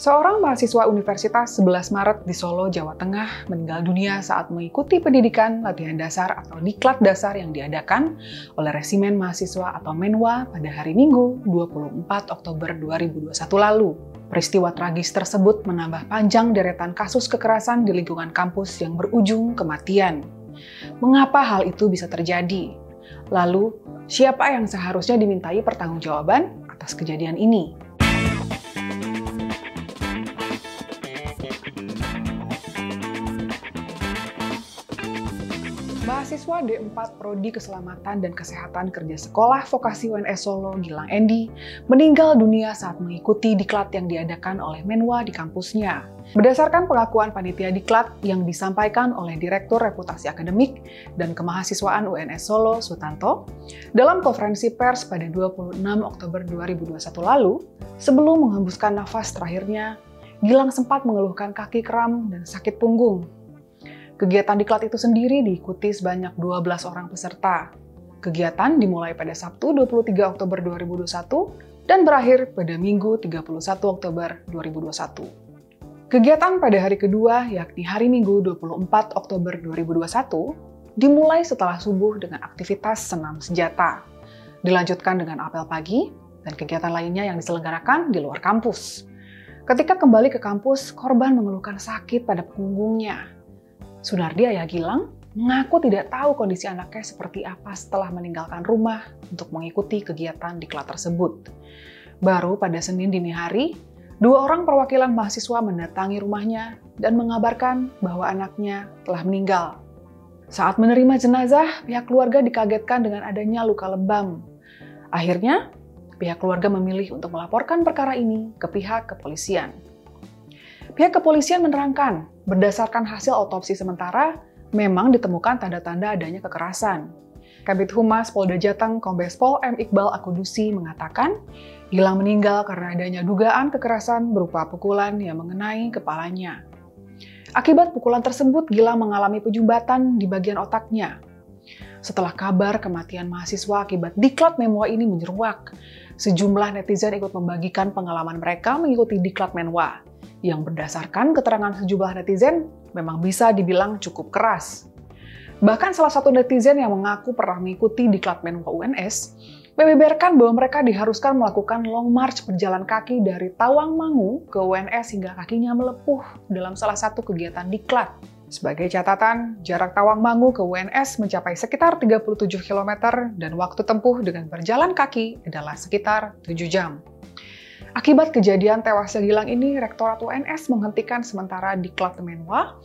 Seorang mahasiswa Universitas 11 Maret di Solo, Jawa Tengah meninggal dunia saat mengikuti pendidikan latihan dasar atau diklat dasar yang diadakan oleh Resimen Mahasiswa atau Menwa pada hari Minggu 24 Oktober 2021 lalu. Peristiwa tragis tersebut menambah panjang deretan kasus kekerasan di lingkungan kampus yang berujung kematian. Mengapa hal itu bisa terjadi? Lalu, siapa yang seharusnya dimintai pertanggungjawaban atas kejadian ini? Mahasiswa D4 Prodi Keselamatan dan Kesehatan Kerja Sekolah Vokasi UNS Solo Gilang Endi meninggal dunia saat mengikuti diklat yang diadakan oleh Menwa di kampusnya. Berdasarkan pengakuan panitia diklat yang disampaikan oleh Direktur Reputasi Akademik dan Kemahasiswaan UNS Solo Sutanto, dalam konferensi pers pada 26 Oktober 2021 lalu, sebelum menghembuskan nafas terakhirnya, Gilang sempat mengeluhkan kaki kram dan sakit punggung Kegiatan diklat itu sendiri diikuti sebanyak 12 orang peserta. Kegiatan dimulai pada Sabtu 23 Oktober 2021 dan berakhir pada Minggu 31 Oktober 2021. Kegiatan pada hari kedua, yakni hari Minggu 24 Oktober 2021, dimulai setelah subuh dengan aktivitas senam senjata. Dilanjutkan dengan apel pagi dan kegiatan lainnya yang diselenggarakan di luar kampus. Ketika kembali ke kampus, korban mengeluhkan sakit pada punggungnya. Sunardi ayah Gilang mengaku tidak tahu kondisi anaknya seperti apa setelah meninggalkan rumah untuk mengikuti kegiatan di diklat tersebut. Baru pada Senin dini hari, dua orang perwakilan mahasiswa mendatangi rumahnya dan mengabarkan bahwa anaknya telah meninggal. Saat menerima jenazah, pihak keluarga dikagetkan dengan adanya luka lebam. Akhirnya, pihak keluarga memilih untuk melaporkan perkara ini ke pihak kepolisian. Pihak kepolisian menerangkan, berdasarkan hasil otopsi sementara, memang ditemukan tanda-tanda adanya kekerasan. Kabit Humas Polda Jateng Kombes Pol M. Iqbal Akudusi mengatakan, Gilang meninggal karena adanya dugaan kekerasan berupa pukulan yang mengenai kepalanya. Akibat pukulan tersebut, Gilang mengalami pejumbatan di bagian otaknya. Setelah kabar kematian mahasiswa akibat diklat memoa ini menyeruak, sejumlah netizen ikut membagikan pengalaman mereka mengikuti diklat menwa yang berdasarkan keterangan sejumlah netizen memang bisa dibilang cukup keras. Bahkan salah satu netizen yang mengaku pernah mengikuti di Klub Menwa UNS, membeberkan bahwa mereka diharuskan melakukan long march berjalan kaki dari Tawangmangu ke UNS hingga kakinya melepuh dalam salah satu kegiatan di diklat. Sebagai catatan, jarak Tawangmangu ke UNS mencapai sekitar 37 km dan waktu tempuh dengan berjalan kaki adalah sekitar 7 jam. Akibat kejadian tewasnya Gilang ini, Rektorat UNS menghentikan sementara diklat Menwa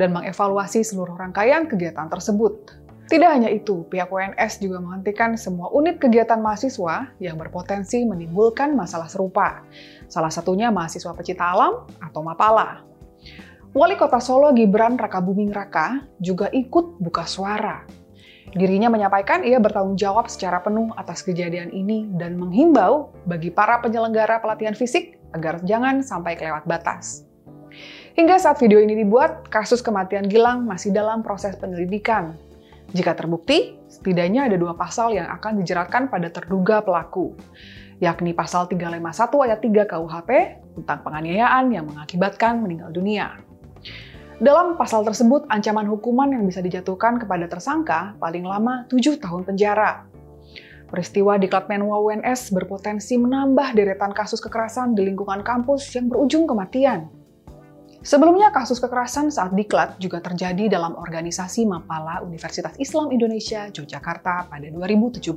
dan mengevaluasi seluruh rangkaian kegiatan tersebut. Tidak hanya itu, pihak UNS juga menghentikan semua unit kegiatan mahasiswa yang berpotensi menimbulkan masalah serupa. Salah satunya mahasiswa pecinta alam atau MAPALA. Wali Kota Solo Gibran Rakabuming Raka juga ikut buka suara Dirinya menyampaikan ia bertanggung jawab secara penuh atas kejadian ini dan menghimbau bagi para penyelenggara pelatihan fisik agar jangan sampai kelewat batas. Hingga saat video ini dibuat, kasus kematian Gilang masih dalam proses penyelidikan. Jika terbukti, setidaknya ada dua pasal yang akan dijeratkan pada terduga pelaku, yakni pasal 351 ayat 3 KUHP tentang penganiayaan yang mengakibatkan meninggal dunia. Dalam pasal tersebut, ancaman hukuman yang bisa dijatuhkan kepada tersangka paling lama 7 tahun penjara. Peristiwa di Menwa UNS berpotensi menambah deretan kasus kekerasan di lingkungan kampus yang berujung kematian. Sebelumnya, kasus kekerasan saat diklat juga terjadi dalam organisasi Mapala Universitas Islam Indonesia Yogyakarta pada 2017.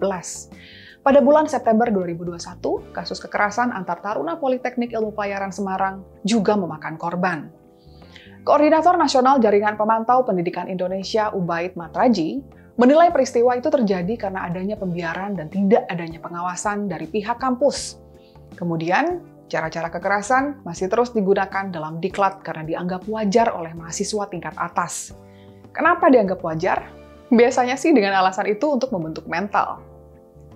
Pada bulan September 2021, kasus kekerasan antar Taruna Politeknik Ilmu Pelayaran Semarang juga memakan korban. Koordinator Nasional Jaringan Pemantau Pendidikan Indonesia Ubaid Matraji menilai peristiwa itu terjadi karena adanya pembiaran dan tidak adanya pengawasan dari pihak kampus. Kemudian, cara-cara kekerasan masih terus digunakan dalam diklat karena dianggap wajar oleh mahasiswa tingkat atas. Kenapa dianggap wajar? Biasanya sih dengan alasan itu untuk membentuk mental.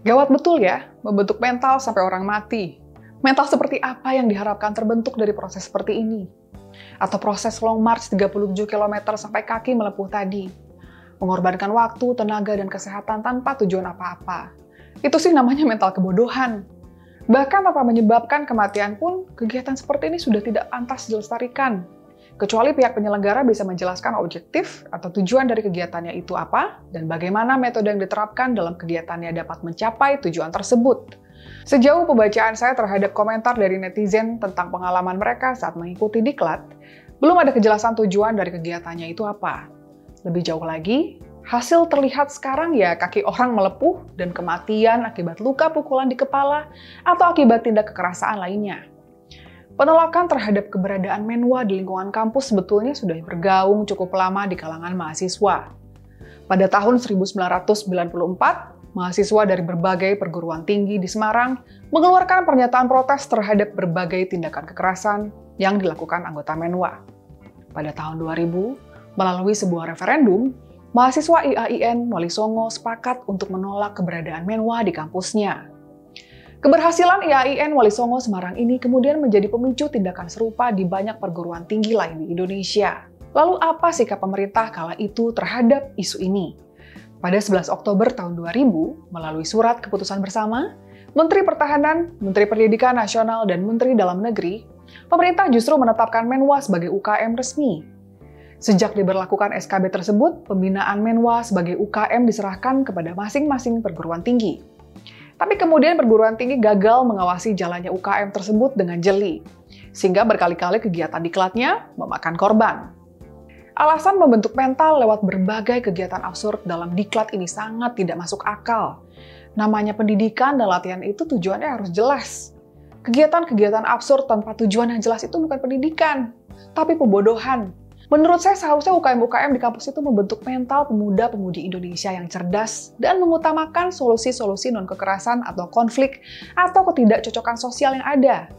Gawat betul ya, membentuk mental sampai orang mati. Mental seperti apa yang diharapkan terbentuk dari proses seperti ini? Atau proses long march 37 km sampai kaki melepuh tadi. Mengorbankan waktu, tenaga, dan kesehatan tanpa tujuan apa-apa. Itu sih namanya mental kebodohan. Bahkan tanpa menyebabkan kematian pun, kegiatan seperti ini sudah tidak pantas dilestarikan. Kecuali pihak penyelenggara bisa menjelaskan objektif atau tujuan dari kegiatannya itu apa, dan bagaimana metode yang diterapkan dalam kegiatannya dapat mencapai tujuan tersebut. Sejauh pembacaan saya terhadap komentar dari netizen tentang pengalaman mereka saat mengikuti diklat, belum ada kejelasan tujuan dari kegiatannya itu apa. Lebih jauh lagi, Hasil terlihat sekarang ya kaki orang melepuh dan kematian akibat luka pukulan di kepala atau akibat tindak kekerasan lainnya. Penolakan terhadap keberadaan Menwa di lingkungan kampus sebetulnya sudah bergaung cukup lama di kalangan mahasiswa. Pada tahun 1994, mahasiswa dari berbagai perguruan tinggi di Semarang mengeluarkan pernyataan protes terhadap berbagai tindakan kekerasan yang dilakukan anggota Menwa. Pada tahun 2000, melalui sebuah referendum, mahasiswa IAIN Wali Songo sepakat untuk menolak keberadaan Menwa di kampusnya. Keberhasilan IAIN Wali Songo Semarang ini kemudian menjadi pemicu tindakan serupa di banyak perguruan tinggi lain di Indonesia. Lalu apa sikap pemerintah kala itu terhadap isu ini? Pada 11 Oktober tahun 2000, melalui surat keputusan bersama, Menteri Pertahanan, Menteri Pendidikan Nasional, dan Menteri Dalam Negeri, pemerintah justru menetapkan Menwa sebagai UKM resmi Sejak diberlakukan SKB tersebut, pembinaan Menwa sebagai UKM diserahkan kepada masing-masing perguruan tinggi. Tapi kemudian perguruan tinggi gagal mengawasi jalannya UKM tersebut dengan jeli, sehingga berkali-kali kegiatan diklatnya memakan korban. Alasan membentuk mental lewat berbagai kegiatan absurd dalam diklat ini sangat tidak masuk akal. Namanya pendidikan dan latihan itu tujuannya harus jelas. Kegiatan-kegiatan absurd tanpa tujuan yang jelas itu bukan pendidikan, tapi pembodohan Menurut saya seharusnya UKM-UKM di kampus itu membentuk mental pemuda-pemudi Indonesia yang cerdas dan mengutamakan solusi-solusi non-kekerasan atau konflik atau ketidakcocokan sosial yang ada.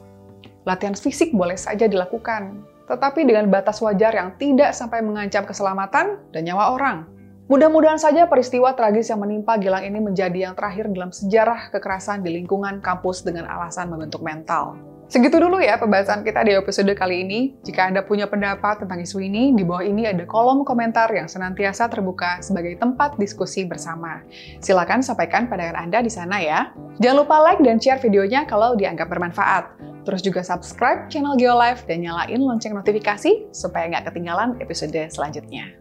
Latihan fisik boleh saja dilakukan, tetapi dengan batas wajar yang tidak sampai mengancam keselamatan dan nyawa orang. Mudah-mudahan saja peristiwa tragis yang menimpa Gilang ini menjadi yang terakhir dalam sejarah kekerasan di lingkungan kampus dengan alasan membentuk mental. Segitu dulu ya pembahasan kita di episode kali ini. Jika Anda punya pendapat tentang isu ini, di bawah ini ada kolom komentar yang senantiasa terbuka sebagai tempat diskusi bersama. Silakan sampaikan pandangan Anda di sana ya. Jangan lupa like dan share videonya kalau dianggap bermanfaat. Terus juga subscribe channel GeoLife dan nyalain lonceng notifikasi supaya nggak ketinggalan episode selanjutnya.